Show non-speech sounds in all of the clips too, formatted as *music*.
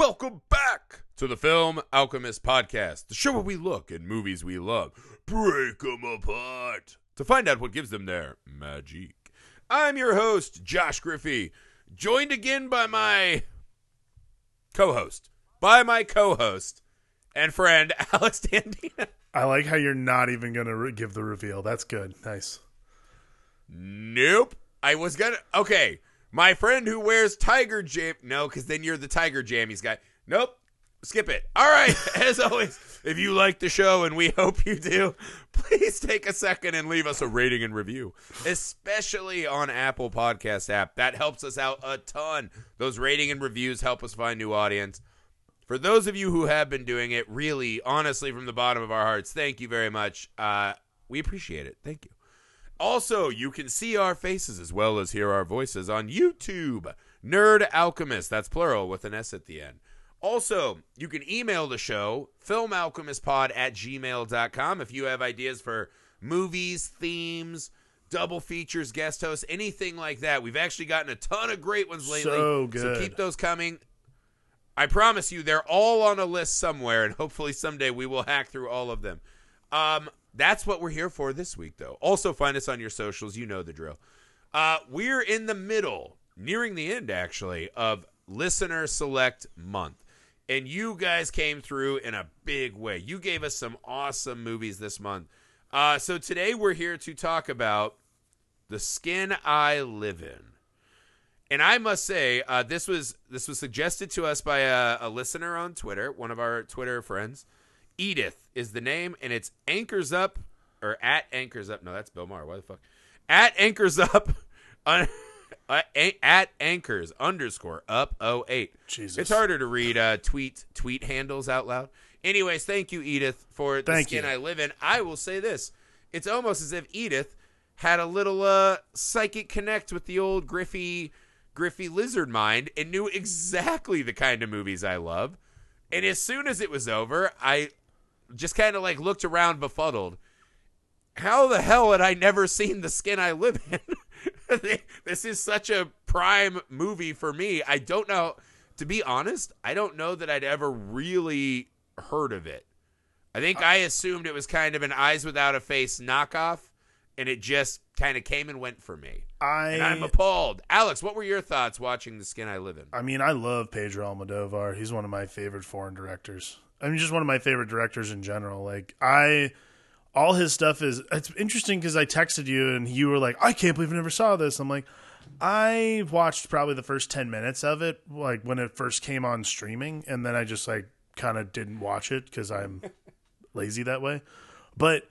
welcome back to the Film Alchemist Podcast, the show where we look at movies we love, break them apart to find out what gives them their magic. I'm your host, Josh Griffey, joined again by my co host, by my co host and friend, *laughs* Alex Dandina. I like how you're not even going to re- give the reveal. That's good. Nice. Nope. I was gonna. Okay. My friend who wears tiger jam. No, because then you're the tiger jammies guy. Nope. Skip it. All right. *laughs* As always, if you like the show, and we *laughs* hope you do, please take a second and leave us a rating and review, especially on Apple Podcast app. That helps us out a ton. Those rating and reviews help us find new audience. For those of you who have been doing it, really, honestly, from the bottom of our hearts, thank you very much. Uh, we appreciate it. Thank you. Also, you can see our faces as well as hear our voices on YouTube. Nerd Alchemist, that's plural with an S at the end. Also, you can email the show, filmalchemistpod at gmail.com, if you have ideas for movies, themes, double features, guest hosts, anything like that. We've actually gotten a ton of great ones lately. So good. So keep those coming. I promise you, they're all on a list somewhere, and hopefully someday we will hack through all of them. Um, that's what we're here for this week, though. Also, find us on your socials. You know the drill. Uh, we're in the middle, nearing the end, actually, of Listener Select Month. And you guys came through in a big way. You gave us some awesome movies this month. Uh, so today we're here to talk about The Skin I Live In. And I must say, uh, this was this was suggested to us by a, a listener on Twitter, one of our Twitter friends. Edith is the name, and it's Anchors Up or at Anchors Up. No, that's Bill Maher. Why the fuck? At Anchors Up, *laughs* uh, at Anchors underscore up 08. Jesus. It's harder to read uh, tweet tweet handles out loud. Anyways, thank you, Edith, for the Thank skin you. I live in. I will say this: it's almost as if Edith had a little uh, psychic connect with the old Griffey Griffey lizard mind and knew exactly the kind of movies I love. And as soon as it was over, I just kind of like looked around befuddled. How the hell had I never seen the skin I live in? *laughs* this is such a prime movie for me. I don't know. To be honest, I don't know that I'd ever really heard of it. I think uh, I assumed it was kind of an Eyes Without a Face knockoff, and it just kind of came and went for me. I And I'm appalled. Alex, what were your thoughts watching The Skin I Live In? I mean, I love Pedro Almodovar. He's one of my favorite foreign directors. I mean, just one of my favorite directors in general. Like I, all his stuff is. It's interesting because I texted you and you were like, "I can't believe I never saw this." I'm like, I watched probably the first ten minutes of it, like when it first came on streaming, and then I just like kind of didn't watch it because I'm *laughs* lazy that way. But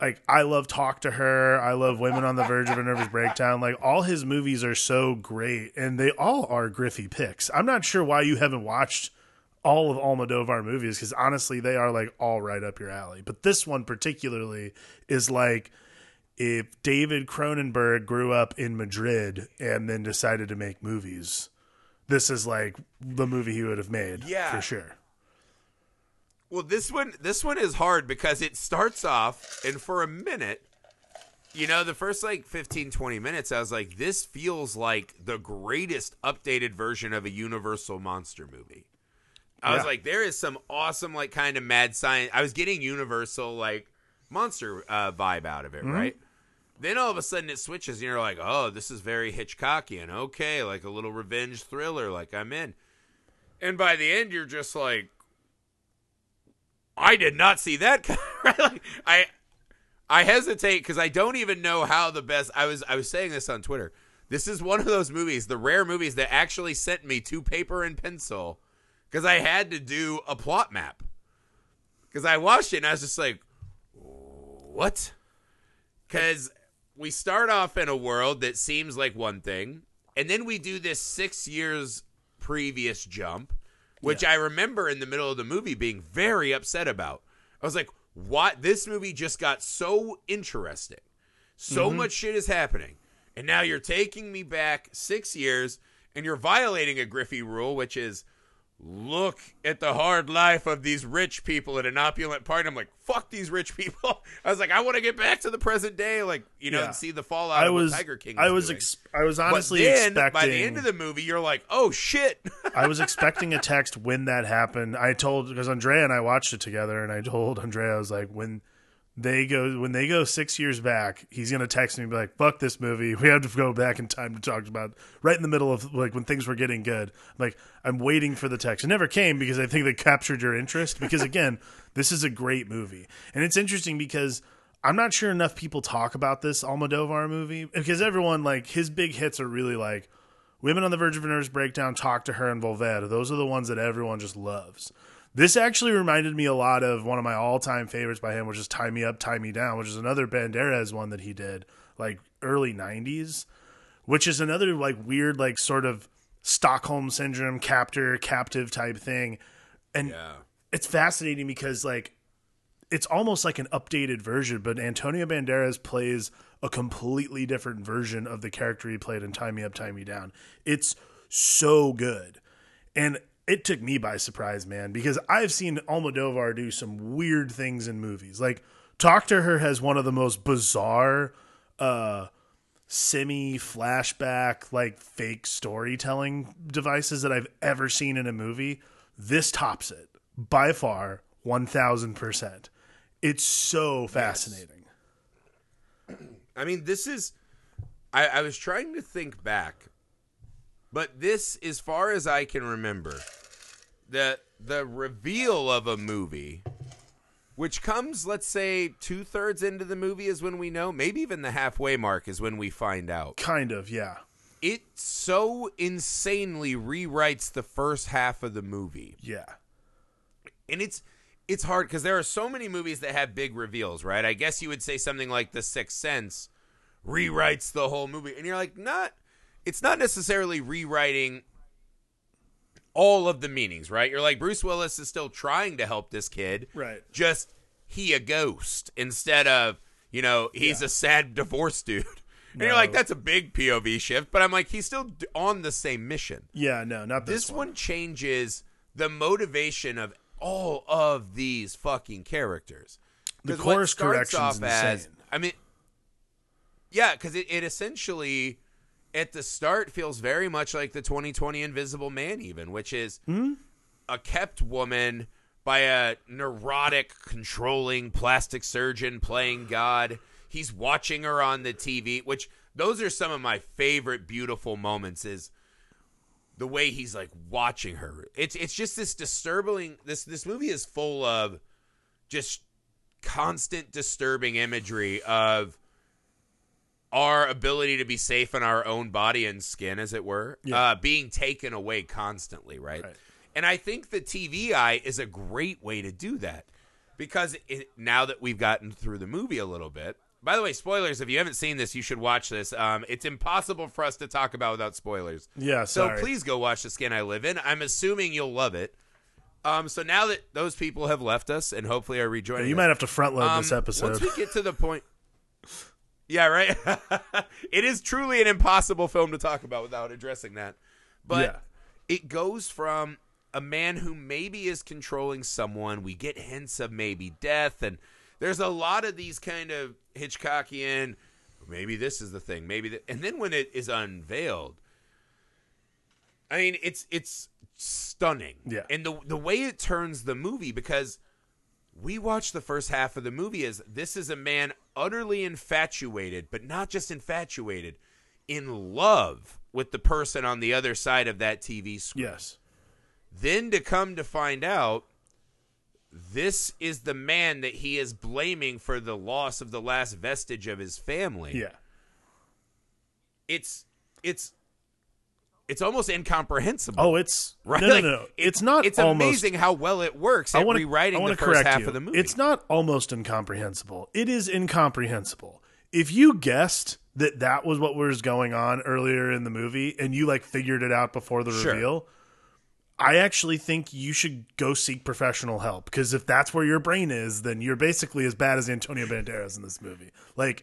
like I love Talk to Her, I love Women on the Verge of a Nervous Breakdown. Like all his movies are so great, and they all are Griffey picks. I'm not sure why you haven't watched all of Almodovar movies because honestly, they are like all right up your alley. But this one particularly is like if David Cronenberg grew up in Madrid and then decided to make movies. This is like the movie he would have made, Yeah. for sure. Well, this one this one is hard because it starts off and for a minute, you know, the first like 15 20 minutes I was like this feels like the greatest updated version of a Universal monster movie. I was like there is some awesome like kind of mad science. I was getting Universal like monster uh, vibe out of it, right? Then all of a sudden it switches and you're like, "Oh, this is very Hitchcockian." Okay, like a little revenge thriller like I'm in. And by the end you're just like I did not see that. *laughs* right? like, I I hesitate because I don't even know how the best. I was I was saying this on Twitter. This is one of those movies, the rare movies that actually sent me to paper and pencil because I had to do a plot map. Because I watched it and I was just like, what? Because we start off in a world that seems like one thing, and then we do this six years previous jump, which I remember in the middle of the movie being very upset about. I was like, what? This movie just got so interesting. So mm-hmm. much shit is happening. And now you're taking me back six years and you're violating a Griffey rule, which is look at the hard life of these rich people at an opulent party. I'm like, fuck these rich people. *laughs* I was like, I want to get back to the present day, like you know, Yeah. and see the fallout I of was Tiger King. I was ex- I was But honestly then, expecting by the end of the movie, you're like, oh shit. *laughs* I was expecting a text when that happened. I told because Andrea and I watched it together, and I told Andrea I was like, when they go when they go six years back, he's gonna text me and be like, "Fuck this movie. *laughs* We have to go back in time to talk about right in the middle of like when things were getting good." I'm like, I'm waiting for the text. It never came because I think they captured your interest. Because again, *laughs* this is a great movie, and it's interesting because. I'm not sure enough people talk about this Almodovar movie because everyone like his big hits are really like Women on the Verge of a Nervous Breakdown, Talk to Her, and Volvera. Those are the ones that everyone just loves. This actually reminded me a lot of one of my all time favorites by him, which is Tie Me Up, Tie Me Down, which is another Banderas one that he did, like early 90s, which is another like weird, like sort of Stockholm syndrome, captor, captive type thing. And Yeah. it's fascinating because like it's almost like an updated version, but Antonio Banderas plays a completely different version of the character he played in Tie Me Up, Tie Me Down. It's so good. And it took me by surprise, man, because I've seen Almodovar do some weird things in movies. Like Talk to Her has one of the most bizarre uh semi flashback like fake storytelling devices that I've ever seen in a movie. This tops it by far 1000%. It's so fascinating. *clears throat* I mean, this is. I, I was trying to think back, but this, as far as I can remember, the the reveal of a movie, which comes, let's say, two thirds into the movie, is when we know. Maybe even the halfway mark is when we find out. Kind of, yeah. It so insanely rewrites the first half of the movie Yeah. and it's it's hard because there are so many movies that have big reveals, right? I guess you would say something like The Sixth Sense rewrites the whole movie, and you're like, not. It's not necessarily rewriting all of the meanings, right? You're like Bruce Willis is still trying to help this kid, Right. Just he a ghost instead of you know he's Yeah. a sad divorced dude. *laughs* And you're like, that's a big POV shift, but I'm like, he's still d- on the same mission Yeah, no, not this, this one changes the motivation of all of these fucking characters. The course correction's off as- insane. I mean, yeah, because it, it essentially at the start feels very much like the 2020 Invisible Man, even, which is Hmm? a kept woman by a neurotic, controlling plastic surgeon playing God. He's watching her on the TV, which those are some of my favorite beautiful moments. Is the way he's like watching her. It's it's just this disturbing. This this movie is full of just constant disturbing imagery of our ability to be safe in our own body and skin, as it were, Yeah. uh, being taken away constantly, right? Right. And I think the TV eye is a great way to do that because it, now that we've gotten through the movie a little bit. By the way, spoilers. If you haven't seen this, you should watch this. Um, it's impossible for us to talk about without spoilers. Yeah, So please go watch The Skin I Live In. I'm assuming you'll love it. Um, so now that those people have left us and hopefully are rejoining, you us, might have to front load um, this episode. Once we get to the point, yeah, right. *laughs* it is truly an impossible film to talk about without addressing that. But Yeah. it goes from a man who maybe is controlling someone. We get hints of maybe death, and there's a lot of these kind of Hitchcockian. Maybe this is the thing. Maybe, that, and then when it is unveiled, I mean, it's it's stunning. Yeah. And the the way it turns the movie because we watched the first half of the movie is this is a man utterly infatuated, but not just infatuated, in love with the person on the other side of that TV screen. yes. Then to come to find out this is the man that he is blaming for the loss of the last vestige of his family Yeah. it's it's it's almost incomprehensible. Oh, it's *laughs* right? No, no, no. it- It's not. It's almost, amazing how well it works I want to rewriting I the first half you. of the movie. It's not almost incomprehensible. It is incomprehensible. If you guessed that that was what was going on earlier in the movie, and you like figured it out before the Sure. reveal, I actually think you should go seek professional help because if that's where your brain is, then you're basically as bad as Antonio Banderas in this movie. Like,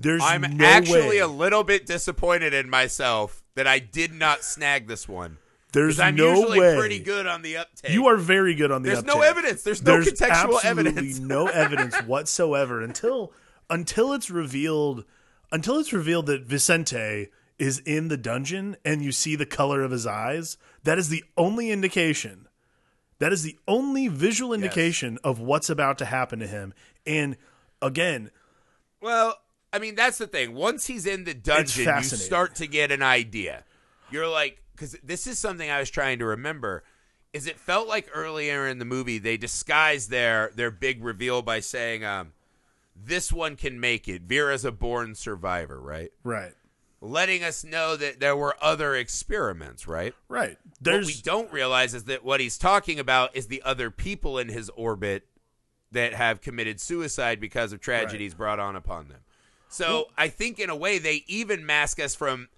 there's I'm no actually way. a little bit disappointed in myself that I did not snag this one There's I'm no usually way. pretty good on the uptake. You are very good on the There's no evidence. There's no There's contextual absolutely evidence. no *laughs* evidence whatsoever until until it's revealed until it's revealed that Vicente is in the dungeon and you see the color of his eyes. That is the only indication. That is the only visual indication of what's about to happen to him. And again, Well, I mean, that's the thing. Once he's in the dungeon, you start to get an idea. You're like, because this is something I was trying to remember. Is it felt like earlier in the movie they disguised their their big reveal by saying, um, "This one can make it." Vera's a born survivor, right? right, Letting us know that there were other experiments, right? right. what There's we don't realize is that what he's talking about is the other people in his orbit that have committed suicide because of tragedies brought on upon them. So I think in a way they even mask us from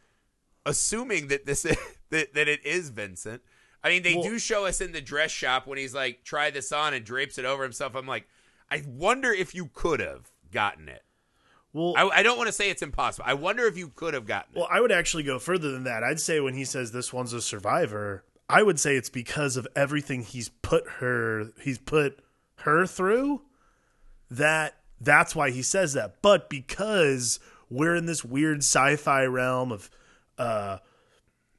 assuming that this *laughs* is, that, that it is Vincent. I mean, they Well- do show us in the dress shop when he's like, try this on and drapes it over himself. I'm like, I wonder if you could have gotten it. well, I, I don't want to say it's impossible. I wonder if you could have gotten it. Well, I would actually go further than that. I'd say when he says this one's a survivor, I would say it's because of everything he's put her he's put her through that that's why he says that. But because we're in this weird sci-fi realm of uh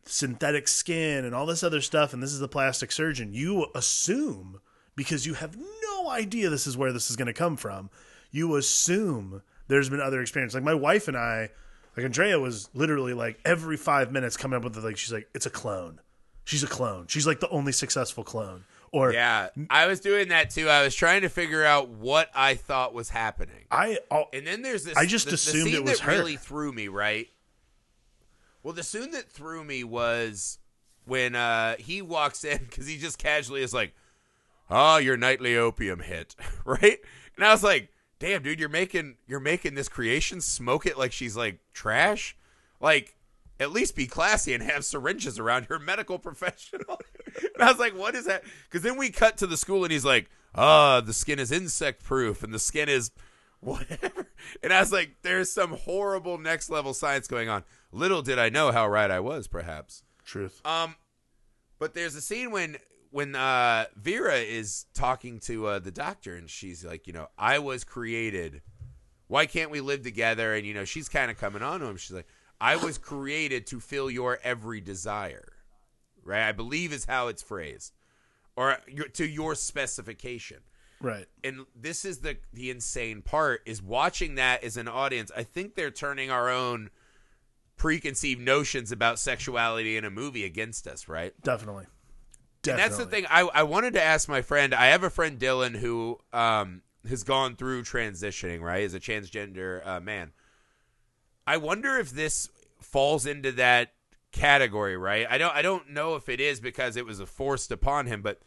synthetic skin and all this other stuff and this is the plastic surgeon, you assume because you have no idea this is where this is going to come from. You assume there's been other experience. Like my wife and I, like Andrea was literally like every five minutes coming up with like she's like it's a clone. She's a clone. She's like the only successful clone. Or yeah, I was doing that too. I was trying to figure out what I thought was happening. I oh, And then there's this. I just the, the assumed scene it was that her. really threw me. Right. Well, the scene that threw me was when uh, he walks in because he just casually is like, "Oh, your nightly opium hit," *laughs* right? And I was like, "Damn, dude, you're making you're making this creation smoke it like she's like trash, like." At least be classy and have syringes around your medical *laughs* professional. And I was like, what is that? Because then we cut to the school and he's like, ah, the skin is insect proof and the skin is *laughs* whatever. And I was like, there's some horrible next level science going on. Little did I know how right I was, perhaps. truth. Um, but there's a scene when when uh, Vera is talking to uh, the doctor, and she's like, you know, I was created. Why can't we live together? And you know, she's kind of coming on to him. She's like, I was created to fill your every desire, right? I believe is how it's phrased, or your, to your specification Right. and this is the the insane part is watching that as an audience i think they're turning our own preconceived notions about sexuality in a movie against us right Definitely. and that's the thing I, I wanted to ask my friend i have a friend dylan who um has gone through transitioning right as a transgender uh, man i wonder if this falls into that category right i don't i don't know if it is because it was a forced upon him but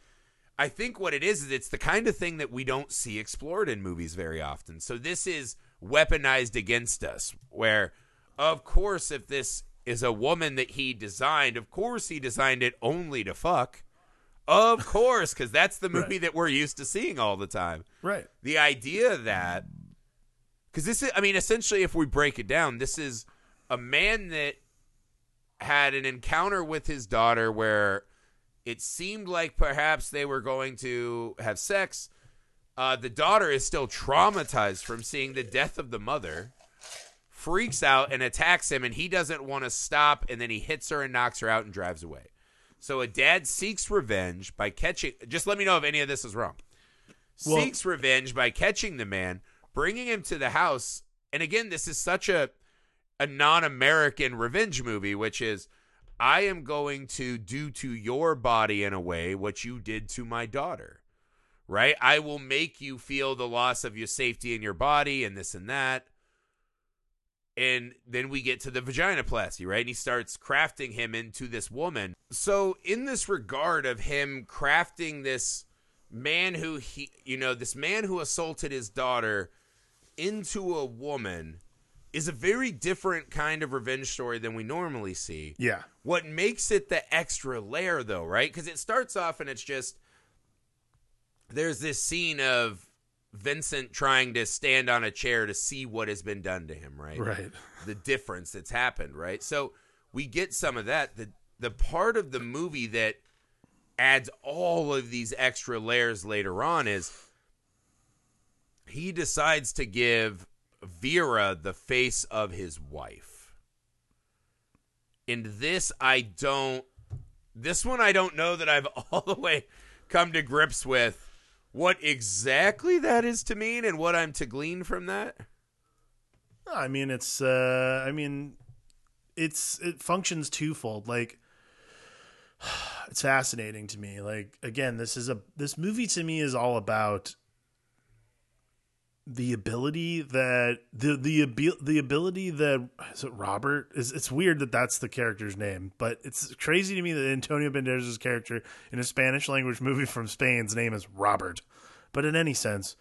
I think what it is is it's the kind of thing that we don't see explored in movies very often. So this is weaponized against us where of course if this is a woman that he designed, of course he designed it only to fuck. Of *laughs* course, cuz that's the movie Right. that we're used to seeing all the time. Right. The idea that cuz this is I mean essentially if we break it down, this is a man that had an encounter with his daughter where it seemed like perhaps they were going to have sex. Uh, the daughter is still traumatized from seeing the death of the mother, freaks out and attacks him, and he doesn't want to stop, and then he hits her and knocks her out and drives away. So a dad seeks revenge by catching. Just let me know if any of this is wrong. Well- seeks revenge by catching the man, bringing him to the house, and again, this is such a a non-American revenge movie, which is I am going to do to your body in a way what you did to my daughter. Right? I will make you feel the loss of your safety in your body and this and that. And then we get to the vaginoplasty, right? And he starts crafting him into this woman. So, in this regard of him crafting this man who he, you know, this man who assaulted his daughter into a woman is a very different kind of revenge story than we normally see. Yeah. What makes it the extra layer, though, right? Because it starts off and it's just there's this scene of Vincent trying to stand on a chair to see what has been done to him, right? Right. The difference that's happened, right? So we get some of that. The the part of the movie that adds all of these extra layers later on is he decides to give Vera the face of his wife. And this I don't this one I don't know that I've *laughs* all the way come to grips with what exactly that is to mean and what I'm to glean from that. I mean, it's. Uh, I mean, it's it functions twofold. Like, *sighs* it's fascinating to me. Like, again, this is a this movie to me is all about the ability that the the abil- the ability that is it Robert is it's weird that that's the character's name, but it's crazy to me that Antonio Banderas' character in a Spanish language movie from Spain's name is Robert. But in any sense,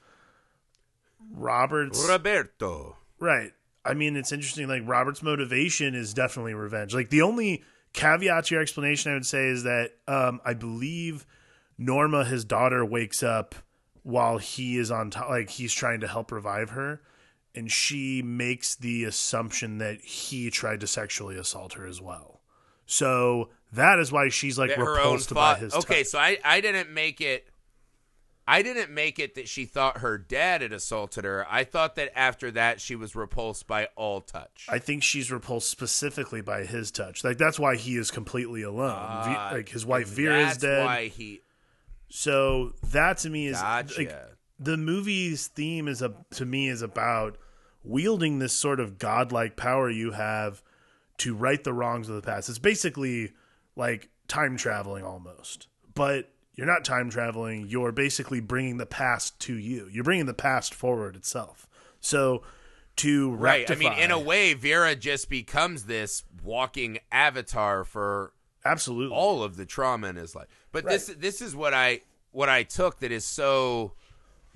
Robert's Roberto. Right. I mean, it's interesting. Like Robert's motivation is definitely revenge. Like the only caveat to your explanation, I would say, is that um, I believe Norma, his daughter, wakes up while he is on top. Like he's trying to help revive her, and she makes the assumption that he tried to sexually assault her as well. So that is why she's like That her own repulsed by his. Okay, touch. so I I didn't make it. I didn't make it that she thought her dad had assaulted her. I thought that after that she was repulsed by all touch. I think she's repulsed specifically by his touch. Like that's why he is completely alone. Ah, like his wife Vera is that's dead. Why he So that to me is gotcha. like the movie's theme is a to me is about wielding this sort of godlike power you have to right the wrongs of the past. It's basically like time traveling almost. But you're not time traveling, you're basically bringing the past to you. You're bringing the past forward itself. So to right. rectify, I mean, in a way, Vera just becomes this walking avatar for absolutely all of the trauma in his life. But this this is what I what I took that is so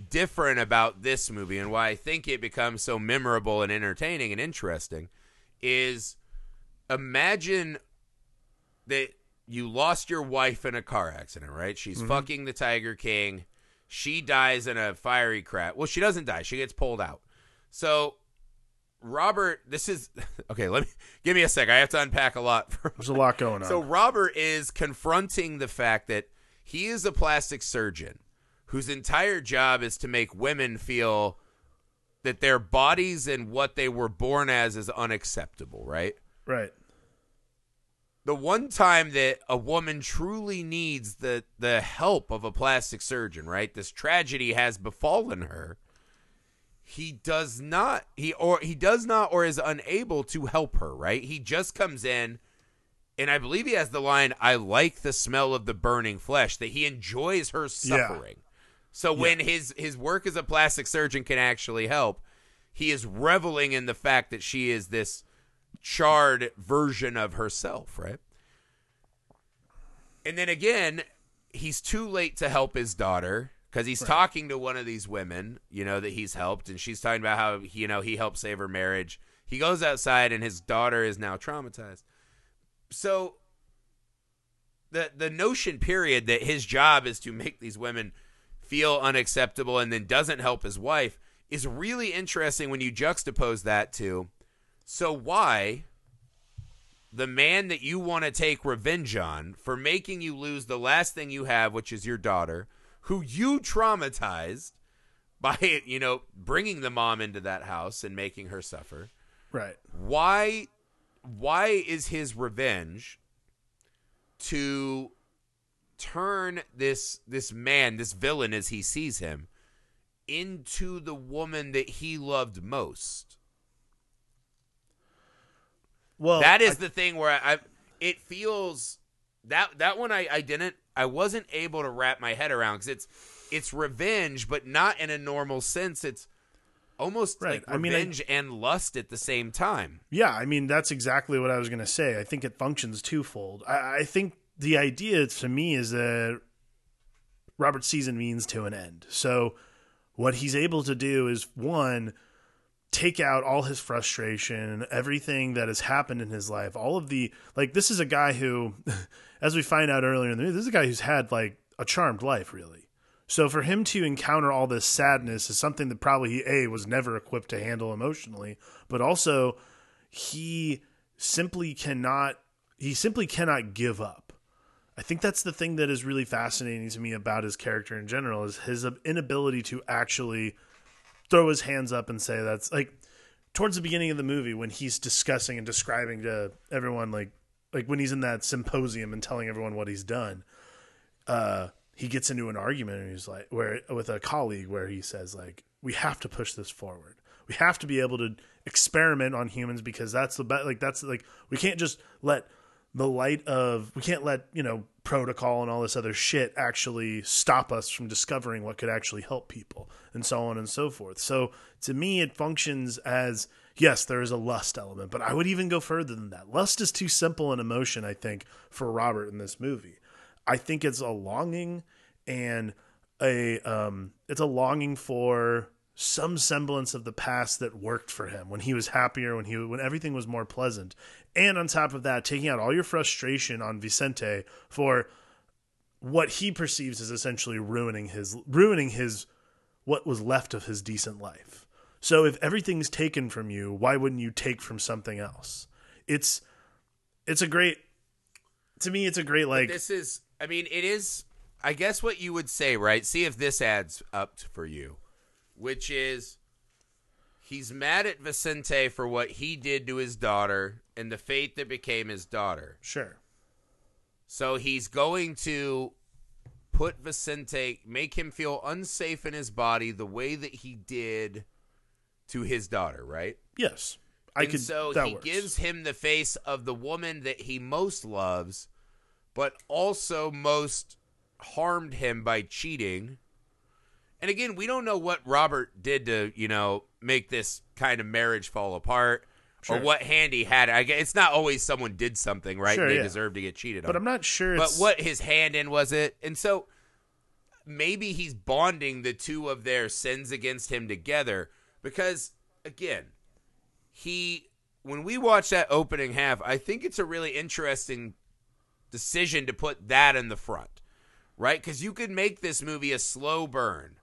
different about this movie and why I think it becomes so memorable and entertaining and interesting is imagine that you lost your wife in a car accident, right? She's mm-hmm. fucking the Tiger King. She dies in a fiery crash. Well, she doesn't die. She gets pulled out. So Robert, this is *laughs* okay. Let me give me a sec. I have to unpack a lot. For, *laughs* There's a lot going on. so Robert is confronting the fact that he is a plastic surgeon whose entire job is to make women feel that their bodies and what they were born as is unacceptable, right? right. The one time that a woman truly needs the the help of a plastic surgeon, right? This tragedy has befallen her. He does not he or he does not or is unable to help her, right? He just comes in and I believe he has the line I like the smell of the burning flesh that he enjoys her suffering. So when his his work as a plastic surgeon can actually help, he is reveling in the fact that she is this charred version of herself, right? And then again, he's too late to help his daughter because he's talking to one of these women, you know, that he's helped, and she's talking about how you know he helped save her marriage. He goes outside, and his daughter is now traumatized. So the the notion period that his job is to make these women feel unacceptable and then doesn't help his wife is really interesting when you juxtapose that to so why the man that you want to take revenge on for making you lose the last thing you have which is your daughter who you traumatized by *laughs* you know bringing the mom into that house and making her suffer Right. why why is his revenge to turn this this man this villain as he sees him into the woman that he loved most Well, that is I- the thing where I, I it feels that that one I, I didn't I wasn't able to wrap my head around because it's it's revenge but not in a normal sense it's almost Right. like I mean, I- revenge and lust at the same time Yeah, I mean that's exactly what I was going to say. I think it functions twofold. I, I think the idea to me is that Robert season means to an end. So what he's able to do is one take out all his frustration, everything that has happened in his life, all of the like. This is a guy who, *laughs* as we find out earlier in the movie, this is a guy who's had like a charmed life, really. So for him to encounter all this sadness is something that probably he a was never equipped to handle emotionally, but also he simply cannot he simply cannot give up. I think that's the thing that is really fascinating to me about his character in general is his inability to actually throw his hands up and say that's like towards the beginning of the movie when he's discussing and describing to everyone like like when he's in that symposium and telling everyone what he's done uh he gets into an argument and he's like where with a colleague where he says like we have to push this forward. We have to be able to experiment on humans because that's the best like that's like we can't just let the light of we can't let you know protocol and all this other shit actually stop us from discovering what could actually help people and so on and so forth. So to me it functions as yes there is a lust element but i would even go further than that. Lust is too simple an emotion i think for robert in this movie. I think it's a longing and a um it's a longing for some semblance of the past that worked for him when he was happier when he when everything was more pleasant. And on top of that taking out all your frustration on Vicente for what he perceives as essentially ruining his ruining his what was left of his decent life so if everything's taken from you why wouldn't you take from something else it's it's a great to me it's a great like this is i mean it is i guess what you would say right see if this adds up for you which is he's mad at Vicente for what he did to his daughter and the fate that became his daughter. Sure. So he's going to put Vicente, make him feel unsafe in his body the way that he did to his daughter, right? Yes. I and could so he works. gives him the face of the woman that he most loves, but also most harmed him by cheating and again, we don't know what Robert did to, you know, make this kind of marriage fall apart. Sure. Or what hand he had. I guess it's not always someone did something right. Sure, they yeah. deserve to get cheated but on. But I'm not sure. But it's- what his hand in was it? And so maybe he's bonding the two of their sins against him together because again, he when we watch that opening half, I think it's a really interesting decision to put that in the front. Right? Cuz you could make this movie a slow burn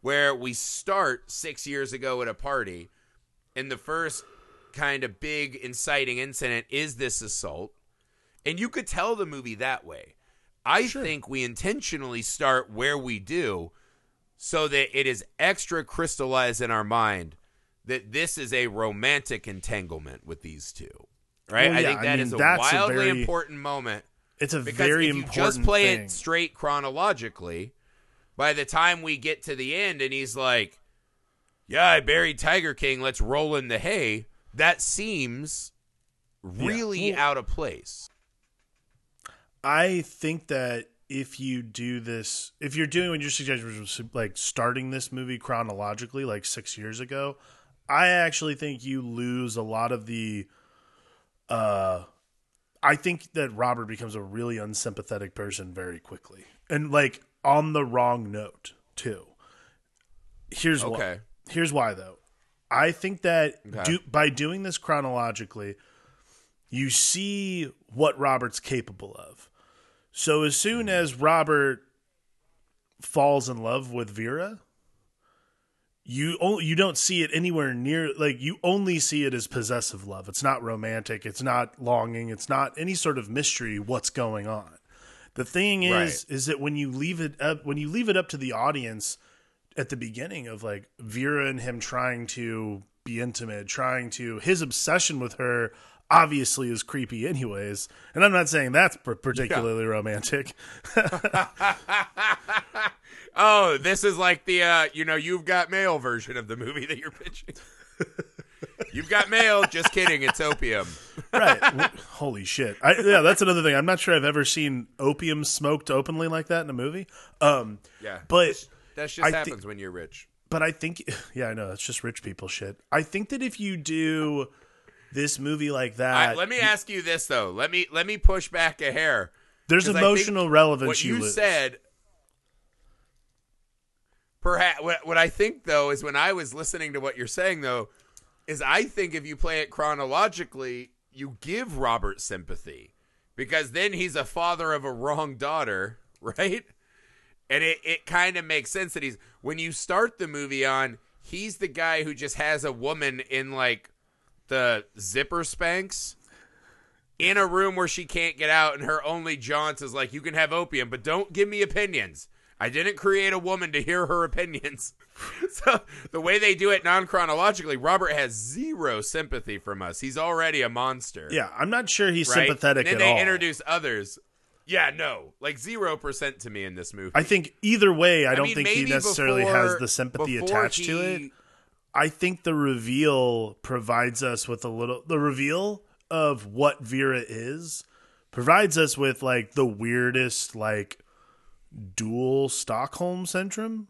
where we start 6 years ago at a party and the first kind of big inciting incident is this assault. And you could tell the movie that way. I think we intentionally start where we do so that it is extra crystallized in our mind that this is a romantic entanglement with these two. Right? Well, I yeah, think I mean, is a that's a wildly very- important moment it's a very important just play thing. it straight chronologically, by the time we get to the end and he's like, "Yeah, I buried Tiger King. Let's roll in the hay." That seems really Well- out of place. I think that if you do this, if you're doing what you're suggesting, was like starting this movie chronologically, like six years ago, I actually think you lose a lot of the. Uh, I think that Robert becomes a really unsympathetic person very quickly, and like on the wrong note too. Here's why. Here's why though. I think that Okay. do, by doing this chronologically, you see what Robert's capable of. So as soon as Robert falls in love with Vera, you only, you don't see it anywhere near like you only see it as possessive love. It's not romantic, it's not longing, it's not any sort of mystery what's going on. The thing is Right. is that when you leave it up when you leave it up to the audience at the beginning of like Vera and him trying to be intimate, trying to his obsession with her obviously is creepy anyways. And I'm not saying that's particularly romantic. *laughs* Oh, this is like the uh, you know, you've got mail version of the movie that you're pitching. *laughs* you've got mail. Just kidding. It's opium. right. *laughs* Holy shit. I, yeah, that's another thing. I'm not sure I've ever seen opium smoked openly like that in a movie. Um Yeah, but that just I happens when you're rich. but I think *sighs* yeah, I know, it's just rich people shit. I think that if you do this movie like that, right, let me ask you this though. Let me let me push back a hair. There's emotional relevance What you you said. Perhaps what, what I think though is when I was listening to what you're saying though, is I think if you play it chronologically, you give Robert sympathy because then he's a father of a wrong daughter, *laughs* right? And it, it kind of makes sense that he's when you start the movie on, he's the guy who just has a woman in like the zipper spanks. in a room where she can't get out, and her only jaunt is like, "You can have opium, but don't give me opinions." I didn't create a woman to hear her opinions. *laughs* so the way they do it non chronologically, Robert has zero sympathy from us. He's already a monster. Yeah, I'm not sure he's right? sympathetic then at they all. introduce others. Yeah, no, like zero percent to me in this movie. I think either way, I don't mean, think he necessarily before- has the sympathy attached to it. I think the reveal provides us with a little the reveal of what Vera is provides us with like the weirdest like dual Stockholm syndrome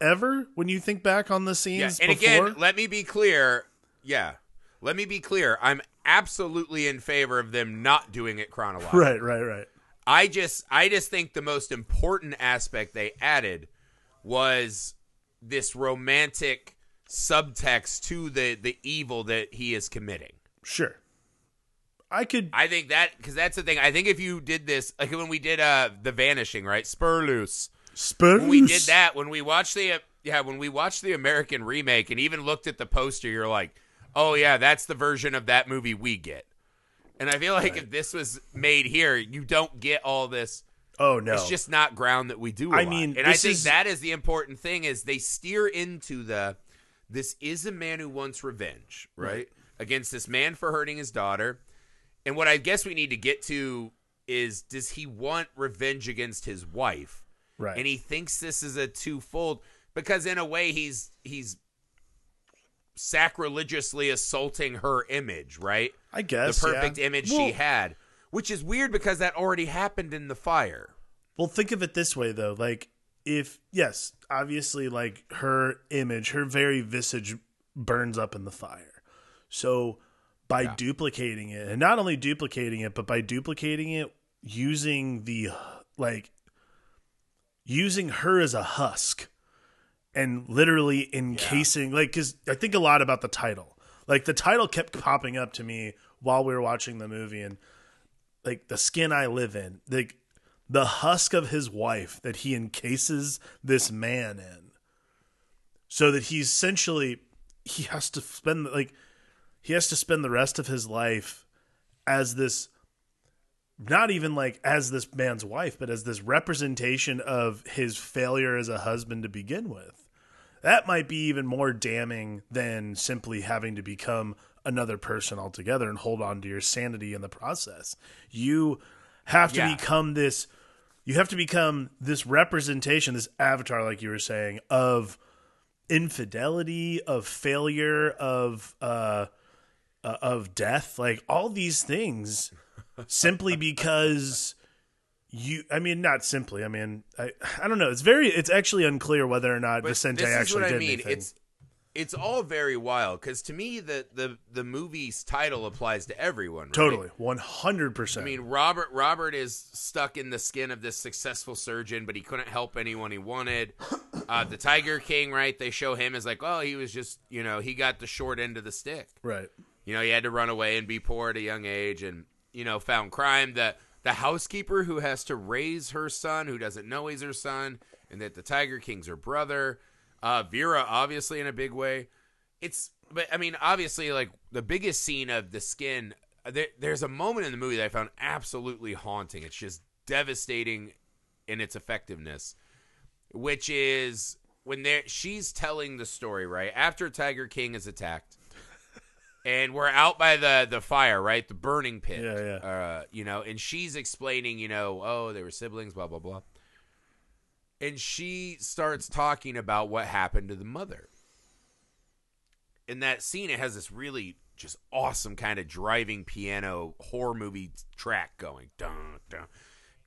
ever when you think back on the scenes. Yeah, and before. again, let me be clear. Yeah, let me be clear. I'm absolutely in favor of them not doing it chronologically. *laughs* right, right, right. I just I just think the most important aspect they added was this romantic subtext to the the evil that he is committing. Sure. I could I think that because that's the thing. I think if you did this, like when we did uh the Vanishing, right? Spoorloos. spur When we did that when we watched the yeah when we watched the American remake and even looked at the poster, you're like, oh yeah, that's the version of that movie we get. And I feel like if this was made here, you don't get all this. Oh no. It's just not ground that we do. I I mean, and I think is- that is the important thing is they steer into the. This is a man who wants revenge, right, against this man for hurting his daughter, and what I guess we need to get to is does he want revenge against his wife? right. and he thinks this is a twofold because in a way he's he's sacrilegiously assaulting her image, right? I guess the perfect yeah. image Well- she had, which is weird because that already happened in the fire. Well, think of it this way though. Like if yes, obviously like her image, her very visage burns up in the fire. So by duplicating it, and not only duplicating it, but by duplicating it using the like using her as a husk and literally encasing like cuz I think a lot about the title. Like the title kept popping up to me while we were watching the movie and like the skin I live in, like the husk of his wife that he encases this man in, so that he's essentially he has to spend like he has to spend the rest of his life as this not even like as this man's wife but as this representation of his failure as a husband to begin with that might be even more damning than simply having to become another person altogether and hold on to your sanity in the process. You have to Yeah. become this you have to become this representation, this avatar like you were saying of infidelity, of failure, of uh uh, of death, like all these things *laughs* simply because you I mean not simply, I mean I I don't know. It's very it's actually unclear whether or not But Vicente actually I did mean. anything. It's it's all very wild because to me the the the movie's title applies to everyone. Right? Totally, one hundred percent. I mean, Robert Robert is stuck in the skin of this successful surgeon, but he couldn't help anyone he wanted. *coughs* Uh, the Tiger King, right? They show him as like, oh, he was just, you know, he got the short end of the stick. right? You know, he had to run away and be poor at a young age, and you know, found crime. that the housekeeper who has to raise her son, who doesn't know he's her son, and that the Tiger King's her brother. Uh, Vera, obviously, in a big way. It's, but I mean, obviously, like the biggest scene of the skin. There, there's a moment in the movie that I found absolutely haunting. It's just devastating in its effectiveness, which is when there she's telling the story right after Tiger King is attacked *laughs* and we're out by the the fire, right? The burning pit. Yeah, yeah. Uh, you know, and she's explaining, you know, oh, they were siblings, blah blah blah. And she starts talking about what happened to the mother. In that scene, it has this really just awesome kind of driving piano horror movie track going. Dun, dun.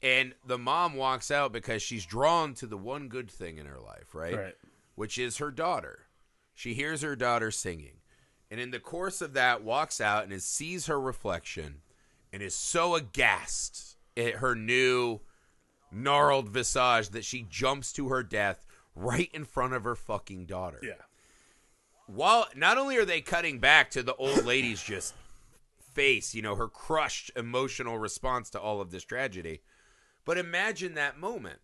And the mom walks out because she's drawn to the one good thing in her life, right? Right. Which is her daughter. She hears her daughter singing. And in the course of that, walks out and is, sees her reflection and is so aghast at her new gnarled visage that she jumps to her death right in front of her fucking daughter. Yeah. While not only are they cutting back to the old lady's just face, you know, her crushed emotional response to all of this tragedy, but imagine that moment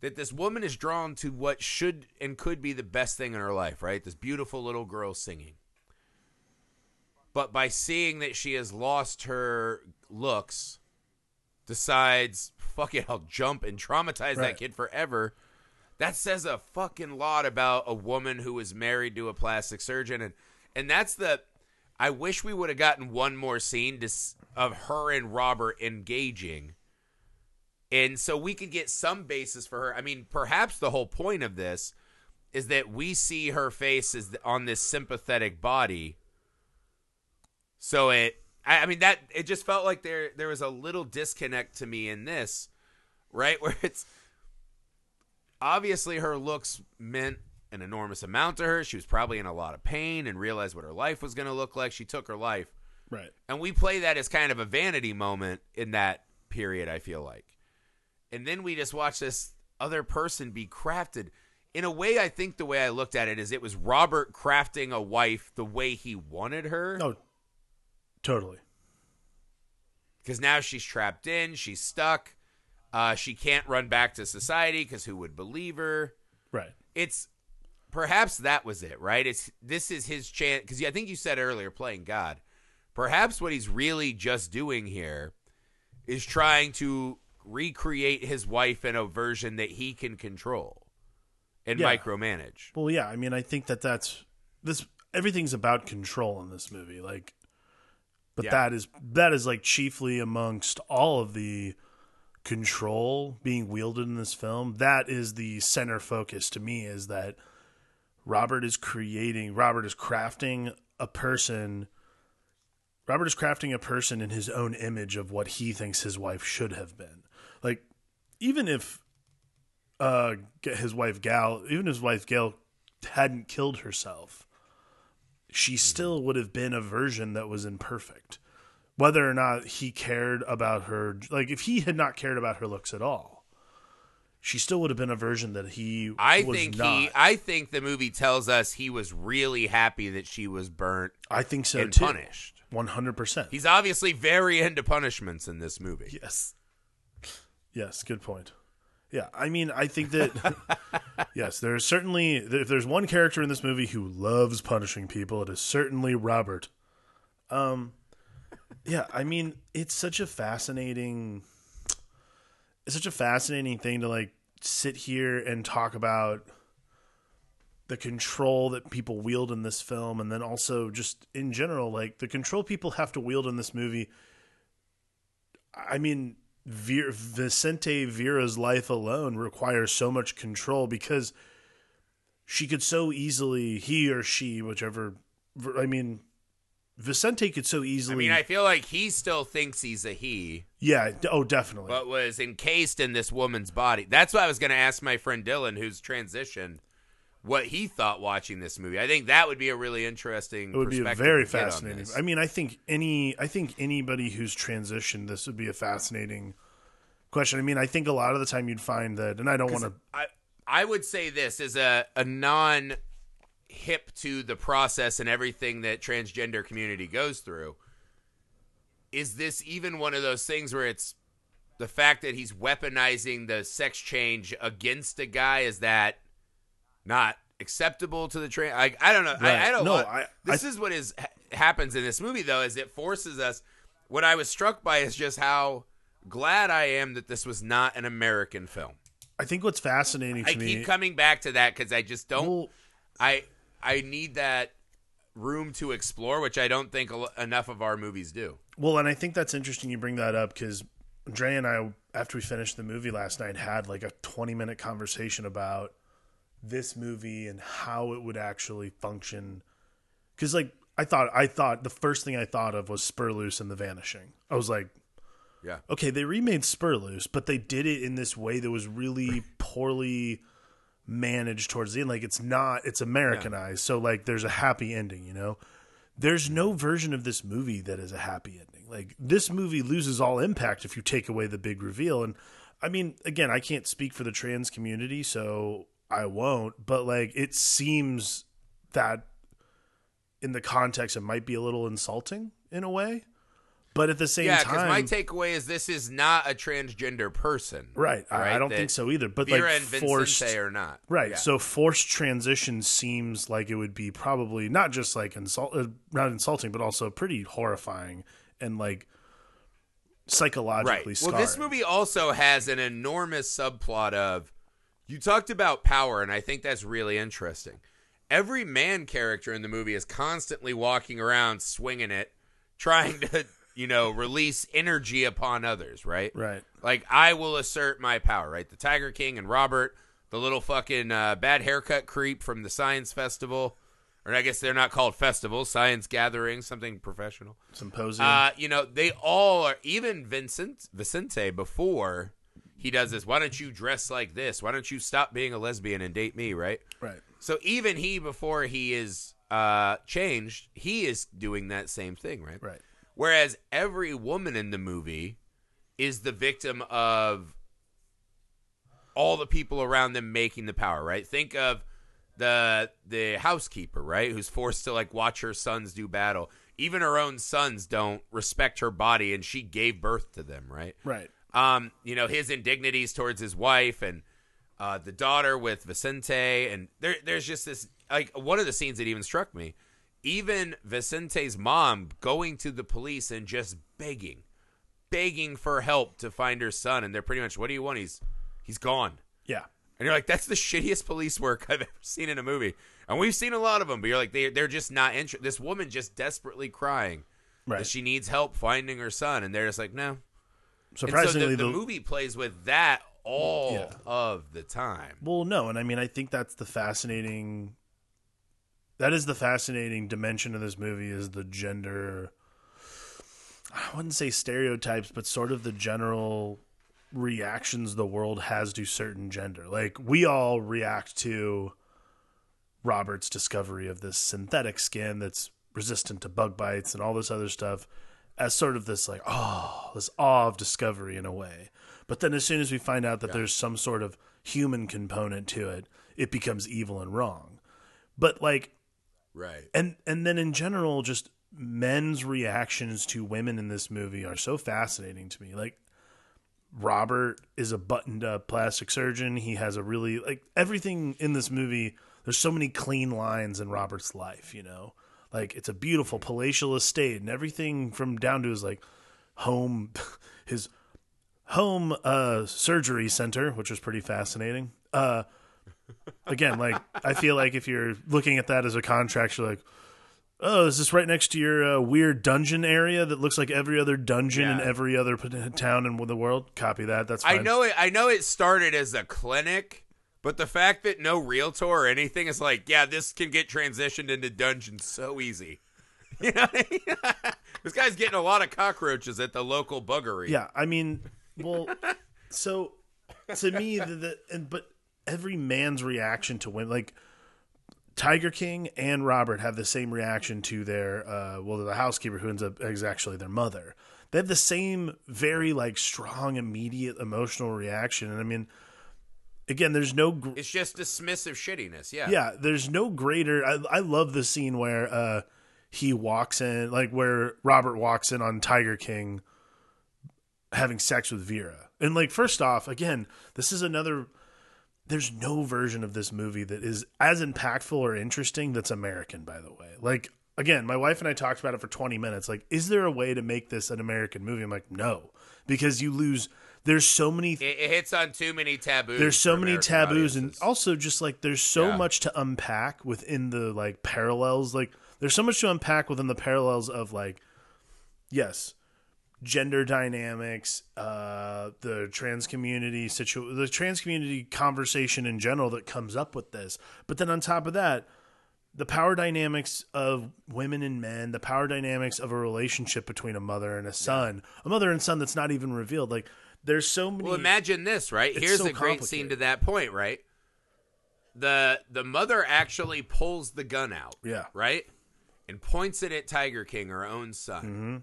that this woman is drawn to what should and could be the best thing in her life, right? This beautiful little girl singing. but by seeing that she has lost her looks, decides, fuck it, I'll jump and traumatize that kid forever. That says a fucking lot about a woman who is married to a plastic surgeon, and and that's the. I wish we would have gotten one more scene to, of her and Robert engaging, and so we could get some basis for her. I mean, perhaps the whole point of this is that we see her face is on this sympathetic body. So it, I, I mean, that it just felt like there there was a little disconnect to me in this, right? *laughs* Where it's obviously her looks meant an enormous amount to her. She was probably in a lot of pain and realized what her life was going to look like. She took her life. Right. And we play that as kind of a vanity moment in that period, I feel like. And then we just watch this other person be crafted. In a way, I think the way I looked at it is it was Robert crafting a wife the way he wanted her. Oh, totally. Because now she's trapped in, she's stuck. Uh, she can't run back to society because who would believe her? Right. It's perhaps that was it, right? It's this is his chance because I think you said earlier playing God. Perhaps what he's really just doing here is trying to recreate his wife in a version that he can control and Yeah. micromanage. Well, yeah. I mean, I think that that's this. Everything's about control in this movie. Like, but Yeah. that is that is like chiefly amongst all of the control being wielded in this film. That is the center focus to me. Is that Robert is creating. Robert is crafting a person. Robert is crafting a person in his own image of what he thinks his wife should have been. Like, even if uh, his wife Gal, even his wife Gail hadn't killed herself, she still would have been a version that was imperfect. Whether or not he cared about her, like if he had not cared about her looks at all, she still would have been a version that he. I was think not. he I think the movie tells us he was really happy that she was burnt I think so and too. punished. One hundred percent. He's obviously very into punishments in this movie. Yes. Yes, good point. Yeah, I mean, I think that *laughs* yes, there's certainly if there's one character in this movie who loves punishing people, it is certainly Robert. Um, yeah, I mean, it's such a fascinating, it's such a fascinating thing to like sit here and talk about the control that people wield in this film, and then also just in general, like the control people have to wield in this movie. I mean, Vicente Vera's life alone requires so much control because she could so easily, he or she, whichever, I mean, Vicente could so easily. I mean, I feel like he still thinks he's a he, yeah, oh, definitely. but was encased in this woman's body. That's why I was going to ask my friend Dylan, who's transitioned, what he thought watching this movie. I think that would be a really interesting. it would be very to get on fascinating. I mean, I think any, I think anybody who's transitioned, this would be a fascinating question. I mean, I think a lot of the time you'd find that, and I don't want to. I I would say this is a a non hip to the process and everything that transgender community goes through. Is this even one of those things where it's the fact that he's weaponizing the sex change against a guy is that not acceptable to the train. I, I don't know. Right. I, I don't No, know. I- this is what is happens in this movie though is it forces us. What I was struck by is just how glad I am that this was not an American film. I think what's fascinating to I me. keep coming back to that because I just don't. Well, I I need that room to explore, which I don't think enough of our movies do. Well, and I think that's interesting you bring that up because Dre and I, after we finished the movie last night, had like a 20 minute conversation about this movie and how it would actually function. Because, like, I thought, I thought the first thing I thought of was Spoorloos and The Vanishing. I was like, Yeah. okay, they remade Spoorloos, but they did it in this way that was really *laughs* poorly managed towards the end. Like it's not, it's Americanized. So like there's a happy ending, you know? There's no version of this movie that is a happy ending. Like this movie loses all impact if you take away the big reveal. And I mean, again, I can't speak for the trans community, so I won't, but like it seems that in the context it might be a little insulting in a way. But at the same Yeah, because time, my takeaway is this is not a transgender person. right, I, I don't that think so either. But Vera like forced, Vincente are not. right? Yeah. So forced transition seems like it would be probably not just like insult, uh, not insulting, but also pretty horrifying and like psychologically right. scarring. Well, this movie also has an enormous subplot of you talked about power, and I think that's really interesting. Every man character in the movie is constantly walking around swinging it, trying to, *laughs* you know, release energy upon others, right? right? Like, I will assert my power, right? The Tiger King and Robert, the little fucking uh, bad haircut creep from the Science Festival. Or I guess they're not called festivals, science gathering, something professional. Symposium. Uh, you know, they all are. Even Vincent Vicente before he does this. Why don't you dress like this? Why don't you stop being a lesbian and date me? Right. right. So even he, before he is uh, changed, he is doing that same thing, right? Right. Whereas every woman in the movie is the victim of all the people around them making the power, right? Think of the the housekeeper, right, who's forced to like watch her sons do battle. Even her own sons don't respect her body, and she gave birth to them, right? Right. Um, you know his indignities towards his wife and uh, the daughter with Vicente, and there, there's just this like one of the scenes that even struck me. Even Vicente's mom going to the police and just begging, begging for help to find her son, and they're pretty much, "What do you want? He's he's gone." Yeah. And you're like, that's the shittiest police work I've ever seen in a movie. And we've seen a lot of them, but you're like, they, they're just not interested. This woman just desperately crying Right. that she needs help finding her son, and they're just like, no. Surprisingly, so the, the the, movie plays with that all Yeah. of the time. Well, no, and I mean, I think that's the fascinating. That is the fascinating dimension of this movie is the gender. I wouldn't say stereotypes, but sort of the general reactions the world has to certain gender. Like we all react to Robert's discovery of this synthetic skin that's resistant to bug bites and all this other stuff as sort of this like oh this awe of discovery in a way. But then as soon as we find out that there's some sort of human component to it it becomes evil and wrong. But like Right. and and then in general just men's reactions to women in this movie are so fascinating to me. Like robert is a buttoned up plastic surgeon. He has a really like everything in this movie there's so many clean lines in robert's life you know like it's a beautiful palatial estate and everything from down to his like home *laughs* his home uh surgery center which was pretty fascinating. Uh again like i feel like if you're looking at that as a contract you're like oh is this right next to your uh, weird dungeon area that looks like every other dungeon in every other p- town in the world? Copy that. That's I know it. I know it started as a clinic, but the fact that no realtor or anything is like, yeah, this can get transitioned into dungeon so easy. *laughs* *laughs* This guy's getting a lot of cockroaches at the local buggery. Yeah, I mean, well, so to me, the, the and but every man's reaction to women, like Tiger King and Robert, have the same reaction to their uh, well, the housekeeper who ends up is actually their mother. They have the same very like strong, immediate emotional reaction, and I mean, again, there's no. Gr- It's just dismissive shittiness. Yeah. yeah, there's no greater. I, I love the scene where uh, he walks in, like where Robert walks in on Tiger King having sex with Vera. And like, first off, again, this is another. There's no version of this movie that is as impactful or interesting that's American, by the way. Like, again, my wife and I talked about it for 20 minutes. Like, is there a way to make this an American movie? I'm like, no, because you lose. There's so many It, it hits on too many taboos. there's so many American taboos and also just like there's so Yeah. much to unpack within the like parallels like there's so much to unpack within the parallels of like yes gender dynamics uh the trans community situ the trans community conversation in general that comes up with this but then on top of that the power dynamics of women and men, the power dynamics of a relationship between a mother and a son, a mother and son that's not even revealed. Like there's so many. Well, imagine this, right? Here's so a great scene to that point, right? The the mother actually pulls the gun out, yeah, right? And points it at Tiger King, her own son. Mm-hmm.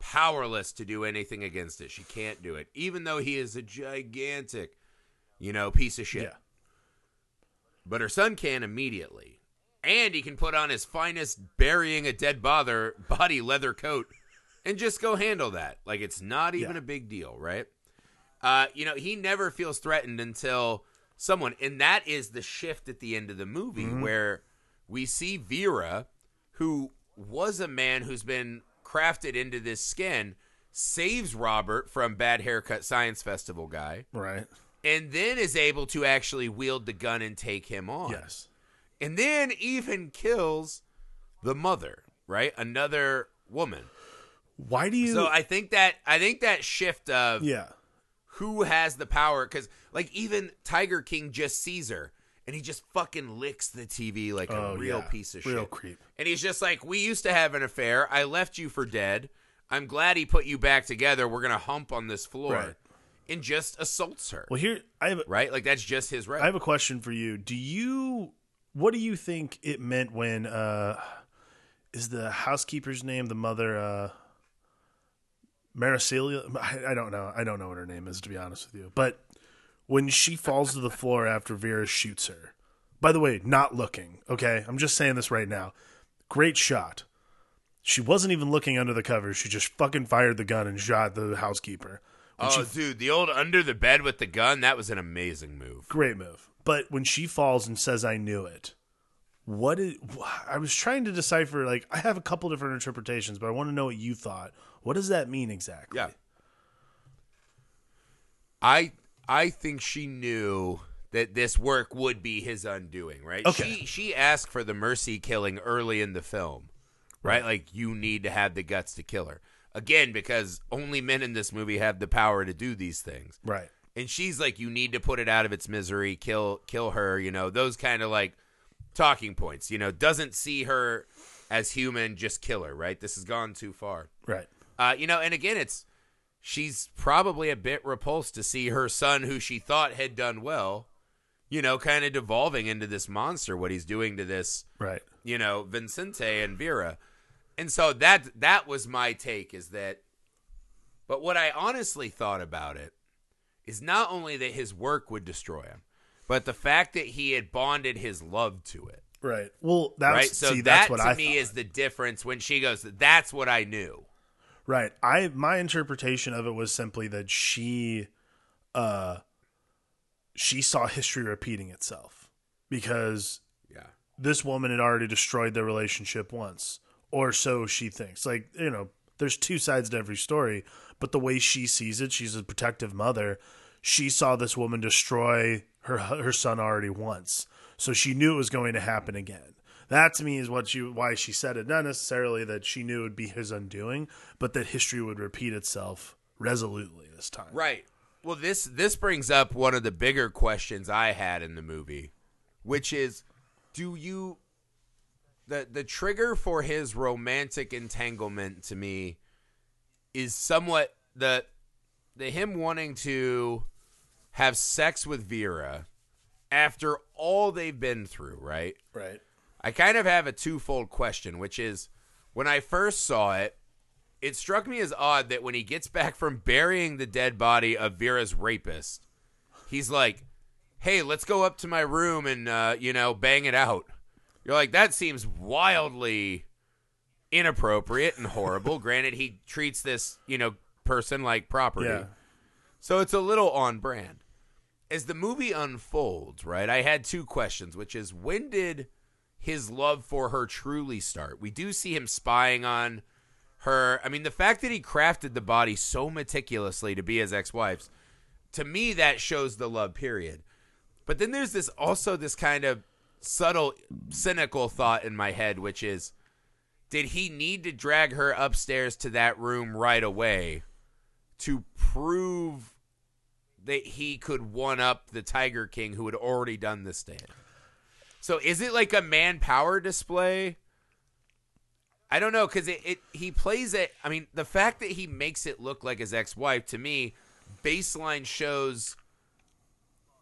Powerless to do anything against it. She can't do it, even though he is a gigantic, you know, piece of shit. yeah, But her son can immediately. And he can put on his finest burying a dead bother body leather coat and just go handle that. Like it's not even Yeah. a big deal, right? Uh, you know, he never feels threatened until someone, and that is the shift at the end of the movie Mm-hmm. where we see Vera, who was a man who's been crafted into this skin, saves Robert from bad haircut science festival guy, Right. and then is able to actually wield the gun and take him on Yes. and then even kills the mother, right? Another woman. Why do you? So I think that I think that shift of yeah. Who has the power because like even Tiger King just sees her and he just fucking licks the TV like Oh, a real yeah. piece of Real shit. creep. And he's just like, "We used to have an affair. I left you for dead. I'm glad he put you back together. We're gonna hump on this floor." Right. And just assaults her. Well, here I have. a, right? Like that's just his right. I have a question for you. Do you? What do you think it meant when? uh Is the housekeeper's name the mother? uh Maricelia? I, I don't know. I don't know what her name is to be honest with you. But when she falls to the floor after Vera shoots her. By the way, not looking. Okay, I'm just saying this right now. Great shot. She wasn't even looking under the covers. She just fucking fired the gun and shot the housekeeper. When oh, she dude, the old under the bed with the gun, that was an amazing move. Great move. But when she falls and says, I knew it, what is. I was trying to decipher, like, I have a couple different interpretations, but I want to know what you thought. What does that mean exactly? Yeah. I I think she knew that this work would be his undoing, right? Okay. She she asked for the mercy killing early in the film. Right? Like you need to have the guts to kill her. Again, because only men in this movie have the power to do these things. Right. And she's like, you need to put it out of its misery, kill kill her, you know, those kind of like talking points. You know, doesn't see her as human, just kill her, right? This has gone too far. Right. Uh, you know, and again, it's she's probably a bit repulsed to see her son, who she thought had done well, you know, kind of devolving into this monster. What he's doing to this, Right. you know, Vincente and Vera, and so that that was my take is that. But what I honestly thought about it is not only that his work would destroy him, but the fact that he had bonded his love to it. Right. Well, that's, Right. So see, that that's what to I me thought. is the difference when she goes. That's what I knew. Right. I my interpretation of it was simply that she uh she saw history repeating itself because Yeah. this woman had already destroyed their relationship once or so she thinks. Like, you know, there's two sides to every story, but the way she sees it, she's a protective mother. She saw this woman destroy her her son already once. So she knew it was going to happen again. That to me is what you why she said it. Not necessarily that she knew it would be his undoing, but that history would repeat itself resolutely this time. Right. Well, this this brings up one of the bigger questions I had in the movie, which is, do you the the trigger for his romantic entanglement to me is somewhat the the him wanting to have sex with Vera after all they've been through, right? Right. I kind of have a twofold question, which is when I first saw it, it struck me as odd that when he gets back from burying the dead body of Vera's rapist, he's like, "Hey, let's go up to my room and uh, you know bang it out." You're like, that seems wildly inappropriate and horrible. *laughs* Granted, he treats this you know person like property, Yeah. so it's a little on brand. As the movie unfolds, right, I had two questions, which is when did his love for her truly start? We do see him spying on her. I mean, the fact that he crafted the body so meticulously to be his ex-wife's, to me, that shows the love period. But then there's this also this kind of subtle, cynical thought in my head, which is, did he need to drag her upstairs to that room right away to prove that he could one up the Tiger King who had already done this to him? So is it like a manpower display? I don't know because it, it he plays it. I mean, the fact that he makes it look like his ex-wife to me, baseline shows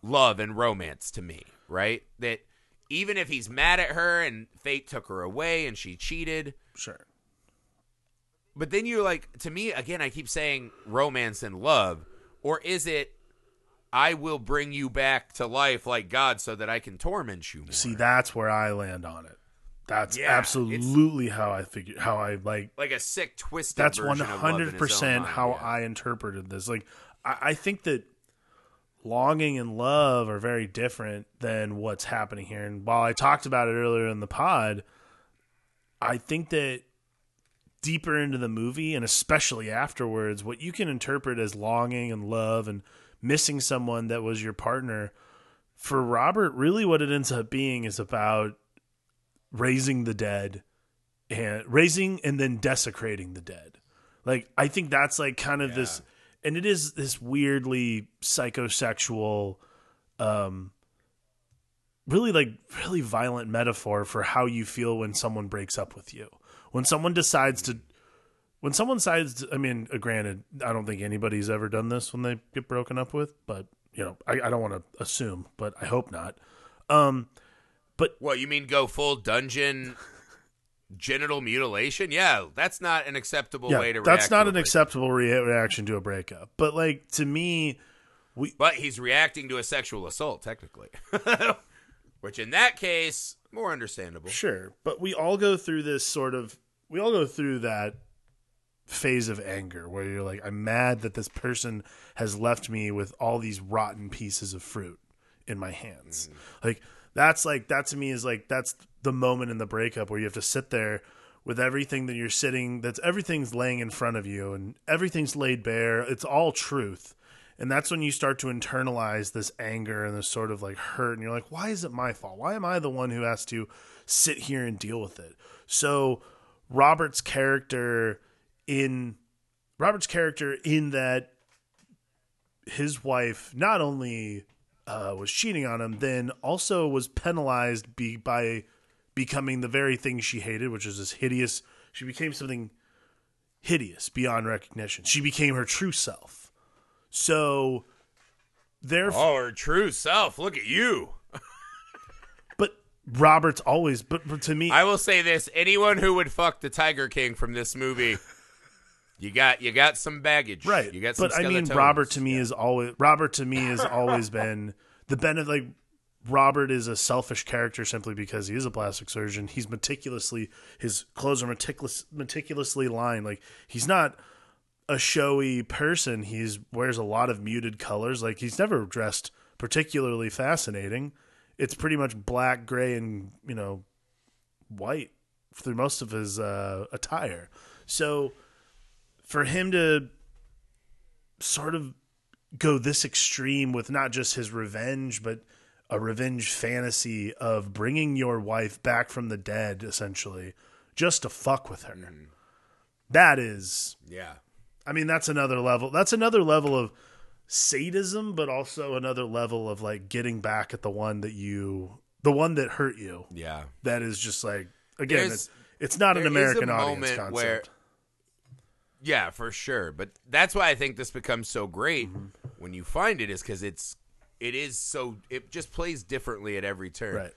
love and romance to me, right? That even if he's mad at her and fate took her away and she cheated, Sure. but then you're like, to me, again, I keep saying romance and love, or is it, I will bring you back to life like God so that I can torment you more? See, that's where I land on it. That's Yeah, absolutely how I figure how I like like a sick twisted. that's one of Love in hundred percent how yeah. I interpreted this. Like I, I think that longing and love are very different than what's happening here. And while I talked about it earlier in the pod, I think that deeper into the movie and especially afterwards, what you can interpret as longing and love and missing someone that was your partner for Robert, really what it ends up being is about raising the dead and raising and then desecrating the dead. Like I think that's like kind of this and it is this weirdly psychosexual um really like really violent metaphor for how you feel when someone breaks up with you. When someone decides to when someone decides to, I mean, uh, granted, I don't think anybody's ever done this when they get broken up with, but you know, I, I don't want to assume, but I hope not. Um but What you mean? Go full dungeon genital mutilation? Yeah, that's not an acceptable way to. that's not to an breakup. acceptable rea- reaction to a breakup. But like to me, we. But he's reacting to a sexual assault, technically. *laughs* Which, in that case, more understandable. sure. But we all go through this sort of. We all go through that phase of anger where you're like, I'm mad that this person has left me with all these rotten pieces of fruit in my hands. Mm. Like that's like that to me is like that's the moment in the breakup where you have to sit there with everything that you're sitting that's everything's laying in front of you and everything's laid bare. It's all truth. And that's when you start to internalize this anger and this sort of like hurt. And you're like, why is it my fault? Why am I the one who has to sit here and deal with it? So, Robert's character in Robert's character in that his wife not only uh, was cheating on him, then also was penalized be, by becoming the very thing she hated, which is this hideous. She became something hideous beyond recognition. She became her true self. So, therefore, Oh, her true self. Look at you. *laughs* but Robert's always. But, but to me, I will say this: anyone who would fuck the Tiger King from this movie, you got you got some baggage, right? You got some. but I mean. Robert to me is always Robert to me has always been the benefit. Like Robert is a selfish character simply because he is a plastic surgeon. He's meticulously his clothes are meticulous, meticulously lined. Like he's not a showy person. He's wears a lot of muted colors. Like he's never dressed particularly fascinating. It's pretty much black, gray, and you know white through most of his uh, attire. So for him to sort of go this extreme with not just his revenge, but a revenge fantasy of bringing your wife back from the dead, essentially, just to fuck with her. That is, Yeah, I mean, that's another level. That's another level of sadism, but also another level of like getting back at the one that you, the one that hurt you. yeah. That is just like again, There's- it's, it's not an American audience concept. Yeah, for sure. But that's why I think this becomes so great Mm-hmm. when you find it is because it's it is so it just plays differently at every turn. Right.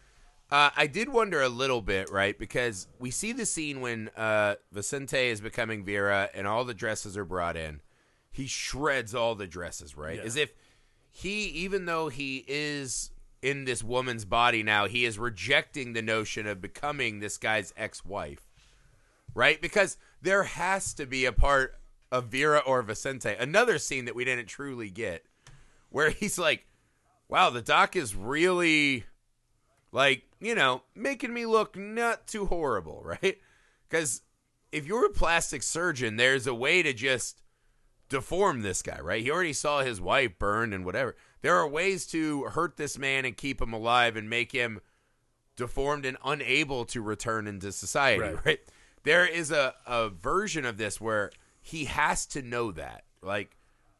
Uh, I did wonder a little bit, right? Because we see the scene when uh, Vicente is becoming Vera and all the dresses are brought in. He shreds all the dresses, right? Yeah. As if he, even though he is in this woman's body now, he is rejecting the notion of becoming this guy's ex wife, right? Because there has to be a part of Vera or Vicente, another scene that we didn't truly get, where *laughs* he's like, wow, the doc is really like you know making me look not too horrible *laughs* right? Because if you're a plastic surgeon there's a way to just deform this guy right? He already saw his wife burned and whatever. There are ways to hurt this man and keep him alive and make him deformed and unable to return into society Right. *laughs* right, there is a, a version of this where he has to know that. Like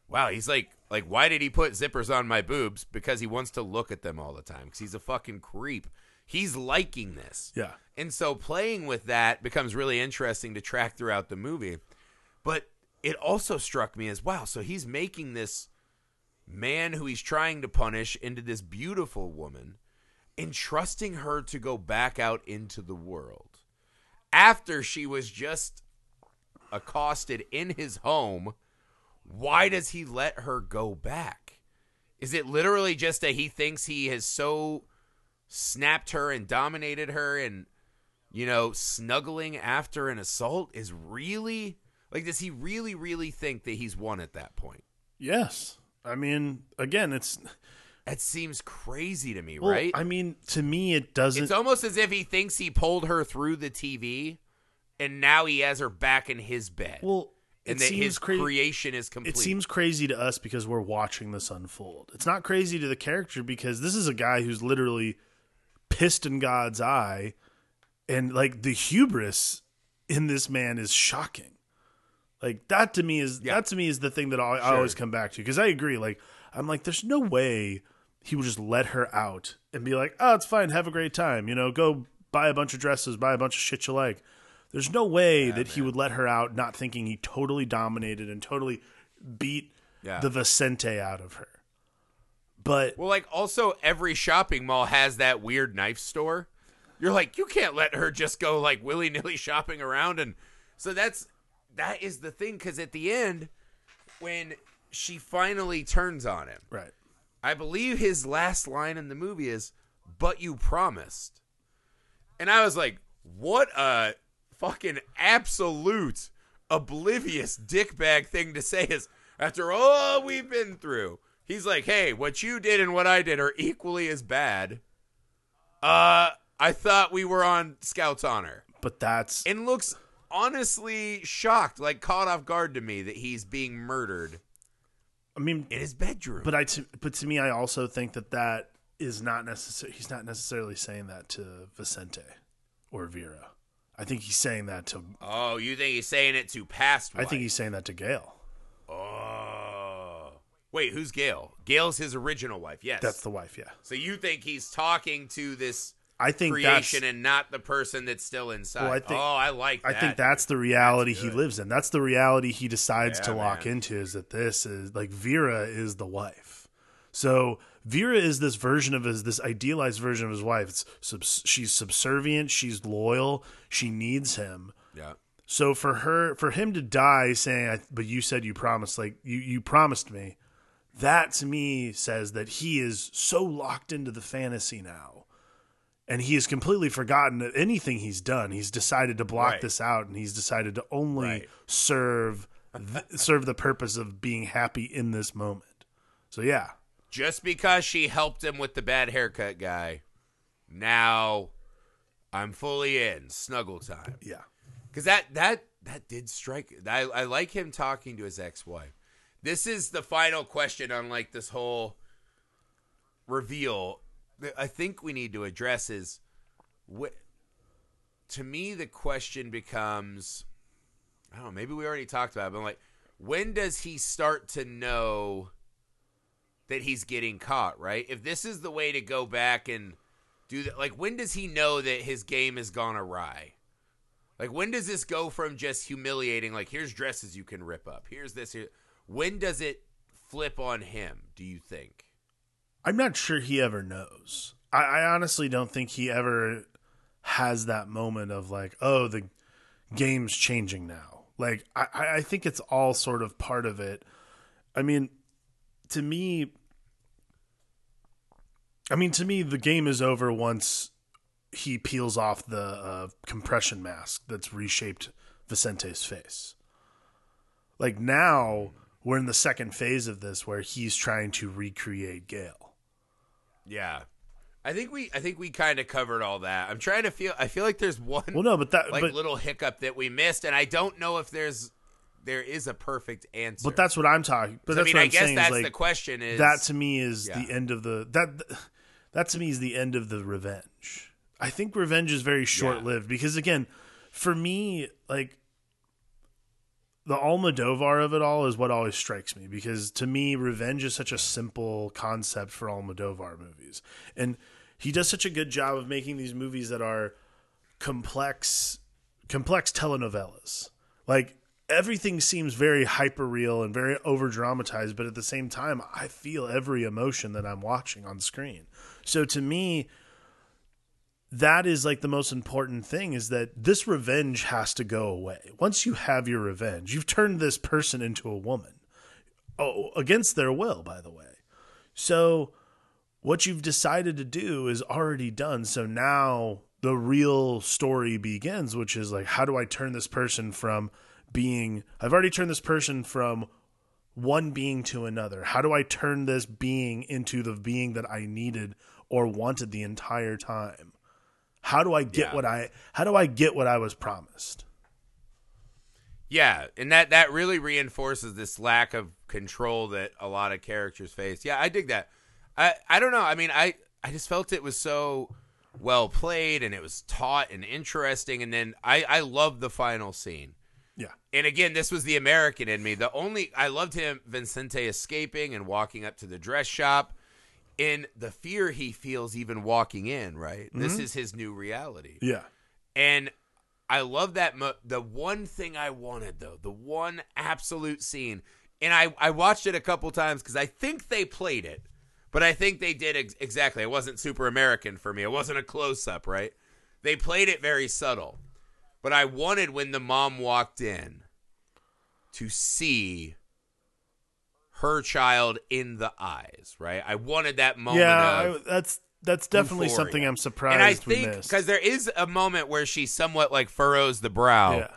wow he's like like why did he put zippers on my boobs? Because he wants to look at them all the time because he's a fucking creep. He's liking this. Yeah. and so playing with that becomes really interesting to track throughout the movie. But it also struck me as wow so he's making this man who he's trying to punish into this beautiful woman entrusting her to go back out into the world after she was just accosted in his home why does he let her go back is it literally just that he thinks he has so snapped her and dominated her and you know, snuggling after an assault is really like does he really really think that he's won at that point? Yes. I mean, again, it's That seems crazy to me, well, right? I mean, to me, it doesn't. It's almost as if he thinks he pulled her through the TV and now he has her back in his bed. well, and it that seems his cra- creation is complete. It seems crazy to us because we're watching this unfold. It's not crazy to the character because this is a guy who's literally pissed in God's eye, and like the hubris in this man is shocking. Like that to me is Yeah. that to me is the thing that I, I always come back to because I agree. Like I'm like, there's no way he would just let her out and be like, oh, it's fine, have a great time. You know, go buy a bunch of dresses, buy a bunch of shit you like. There's no way that he would let her out not thinking he totally dominated and totally beat Yeah. the Vicente out of her. But Well, like also every shopping mall has that weird knife store. You're like, you can't let her just go like willy nilly shopping around, and so that's that is the thing. Because at the end, when she finally turns on him, right. I believe his last line in the movie is, "But you promised," and I was like, "What a fucking absolute oblivious dickbag thing to say!" Is after all we've been through, he's like, "Hey, what you did and what I did are equally as bad." Uh, I thought we were on Scout's honor, But that's and looks honestly shocked, like caught off guard to me that he's being murdered I mean in his bedroom. but I to, but to me I also think that that is not necessary he's not necessarily saying that to Vicente or Vera. I think he's saying that to Oh, you think he's saying it to past? I think he's saying that to Gail. Oh, wait, who's Gail? Gail's his original wife. Yes, That's the wife, yeah. So you think he's talking to this I think creation that's and not the person that's still inside? Well, I think- oh, I like. I think that's the reality he lives in. That's the reality he decides Yeah, to lock man. into is that this is like Vera is the wife. So Vera is this version of his, this idealized version of his wife. It's subs, she's subservient, she's loyal, she needs him. Yeah. So for her, for him to die saying, "I- "But you said you promised, like you you promised me," that to me says that he is so locked into the fantasy now, and he has completely forgotten that anything he's done. He's decided to block Right. this out, and he's decided to only Right. serve th- serve the purpose of being happy in this moment. So yeah, Just because she helped him with the bad haircut guy, now I'm fully in snuggle time. yeah, because that that that did strike. I, I like him talking to his ex-wife. This is the final question on like this whole reveal. I think we need to address is what. To me, the question becomes, I don't know. Maybe we already talked about it, but like, when does he start to know that he's getting caught? Right? If this is the way to go back and do that, like, when does he know that his game has gone awry? Like when does this go from just humiliating like here's dresses you can rip up. Here's this here. When does it flip on him, do you think? I'm not sure he ever knows. I, I honestly don't think he ever has that moment of like, oh, the game's changing now. Like, I, I think it's all sort of part of it. I mean, to me, I mean, to me, the game is over once he peels off the uh, compression mask that's reshaped Vicente's face. Like now, we're in the second phase of this where he's trying to recreate Gale. Yeah. I think we I think we kind of covered all that. I'm trying to feel I feel like there's one Well, no, but that, like but, little hiccup that we missed and I don't know if there's there is a perfect answer. but that's what I'm talking. But I that's mean, what I I'm guess saying. that's is like, the question is that to me is Yeah. the end of the that that to me is the end of the revenge. I think revenge is very short lived because again, for me, like the Almodovar of it all is what always strikes me because to me, revenge is such a simple concept for Almodovar movies, and he does such a good job of making these movies that are complex, complex telenovelas. Like everything seems very hyper real and very over dramatized, but at the same time, I feel every emotion that I'm watching on screen. So to me, that is like the most important thing is that this revenge has to go away. Once you have your revenge, you've turned this person into a woman. Oh, against their will, by the way. So what you've decided to do is already done. So now the real story begins, which is like, how do I turn this person from being, I've already turned this person from one being to another. How do I turn this being into the being that I needed or wanted the entire time? How do I get Yeah. what I, how do I get what I was promised? Yeah, and that that really reinforces this lack of control that a lot of characters face. Yeah, I dig that. I I don't know. I mean, I I just felt it was so well played and it was taught and interesting and then I I loved the final scene. Yeah. And again, this was the American in me. The only I loved him Vincente escaping and walking up to the dress shop in the fear he feels even walking in, right? This mm-hmm. is his new reality. Yeah. And I love that. Mo- the one thing I wanted, though, the one absolute scene, and I, I watched it a couple times because I think they played it, but I think they did ex- exactly. It wasn't super American for me. It wasn't a close up, right? They played it very subtle. But I wanted when the mom walked in to see her child in the eyes, right? I wanted that moment Yeah. I, that's, that's definitely euphoria. something I'm surprised and I think because there is a moment where she somewhat like furrows the brow yeah.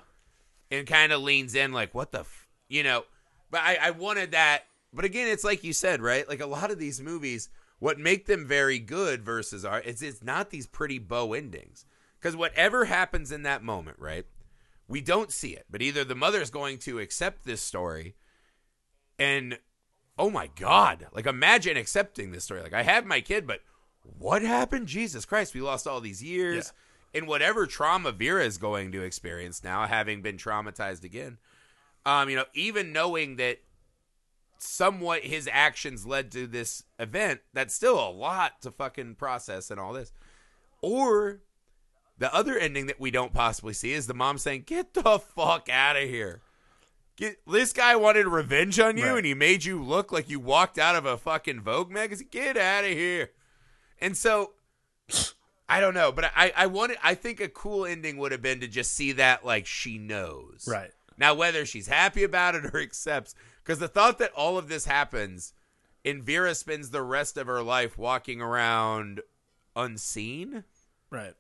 and kind of leans in, like, "What the, f-? you know?" But I, I wanted that. But again, it's like you said, right? Like a lot of these movies, what make them very good versus are it's it's not these pretty bow endings because whatever happens in that moment, right? We don't see it, but either the mother's going to accept this story, and oh my god, like imagine accepting this story. Like I had my kid, but what happened? Jesus Christ, we lost all these years. And whatever trauma Vera is going to experience now, having been traumatized again, um, you know, even knowing that somewhat his actions led to this event, that's still a lot to fucking process and all this. Or the other ending that we don't possibly see is the mom saying, "Get the fuck out of here." Get, this guy wanted revenge on you, Right. and he made you look like you walked out of a fucking Vogue magazine. Get out of here! And so, I don't know, but I, I wanted. I think a cool ending would have been to just see that like she knows, Right. Now, whether she's happy about it or *laughs* accepts, because the thought that all of this happens, and Vera spends the rest of her life walking around unseen Right.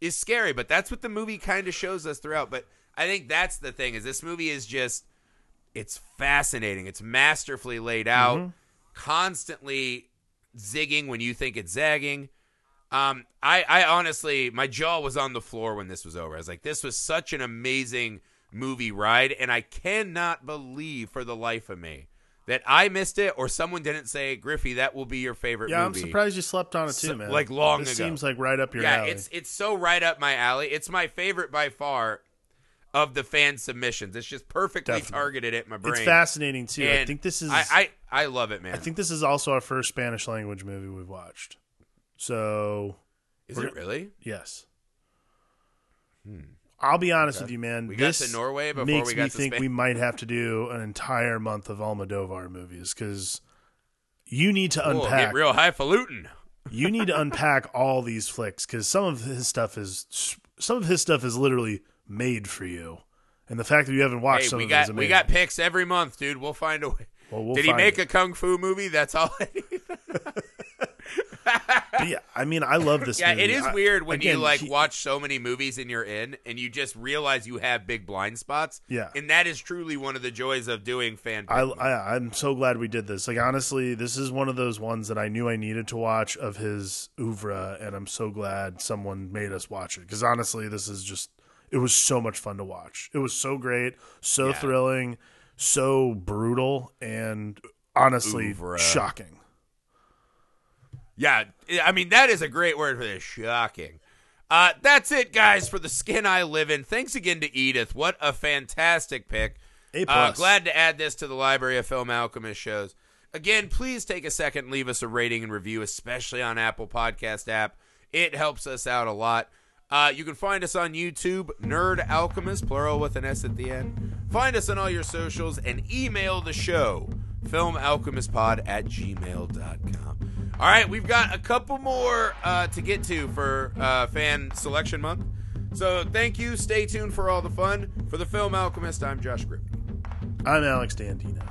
is scary, but that's what the movie kind of shows us throughout. But I think that's the thing is this movie is just it's fascinating. It's masterfully laid out, constantly zigging when you think it's zagging. Um, I, I honestly, my jaw was on the floor when this was over. I was like, this was such an amazing movie ride, and I cannot believe for the life of me that I missed it or someone didn't say, Griffey, that will be your favorite Yeah, movie. I'm surprised you slept on it too, So- man. like, long this ago. seems like right up your yeah, alley. it's it's so right up my alley. It's my favorite by far of the fan submissions. It's just perfectly Definitely. targeted at my brain. It's fascinating too. I think this is. I, I I love it, man. I think this is also our first Spanish language movie we've watched. So is it really? yes, I'll be honest Hmm. Okay. with you, man. We got this to Norway before makes we got me think Spain. we might have to do an entire month of Almodovar movies because you need to Oh, unpack. real highfalutin. *laughs* you need to unpack all these flicks because some of his stuff is some of his stuff is literally made for you, and the fact that you haven't watched Hey, some we of it got is amazing. we got picks every month, dude. We'll find a way. Well, we'll Did he make it. a kung fu movie? That's all. I *laughs* yeah, I mean, I love this. yeah, movie. it is I- weird when again, you like he- watch so many movies and you're in, and you just realize you have big blind spots. Yeah. and that is truly one of the joys of doing fan. I. I I'm so glad we did this. Like honestly, this is one of those ones that I knew I needed to watch of his oeuvre, and I'm so glad someone made us watch it. Because honestly, this is just it was so much fun to watch. It was so great, so Yeah. thrilling, so brutal, and honestly shocking. Yeah, I mean that is a great word for this. Shocking. Uh, that's it, guys, for the skin I live in. Thanks again to Edith. What a fantastic pick. A Uh, plus. glad to add this to the library of Film Alchemist shows. Again, please take a second and leave us a rating and review, especially on Apple Podcast app. It helps us out a lot. Uh, you can find us on YouTube, Nerd Alchemist, plural with an S at the end. Find us on all your socials and email the show, filmalchemistpod at gmail.com. All right, we've got a couple more uh, to get to for uh, fan selection month. So thank you. Stay tuned for all the fun. For the Film Alchemist, I'm Josh Grip. I'm Alex Dandino.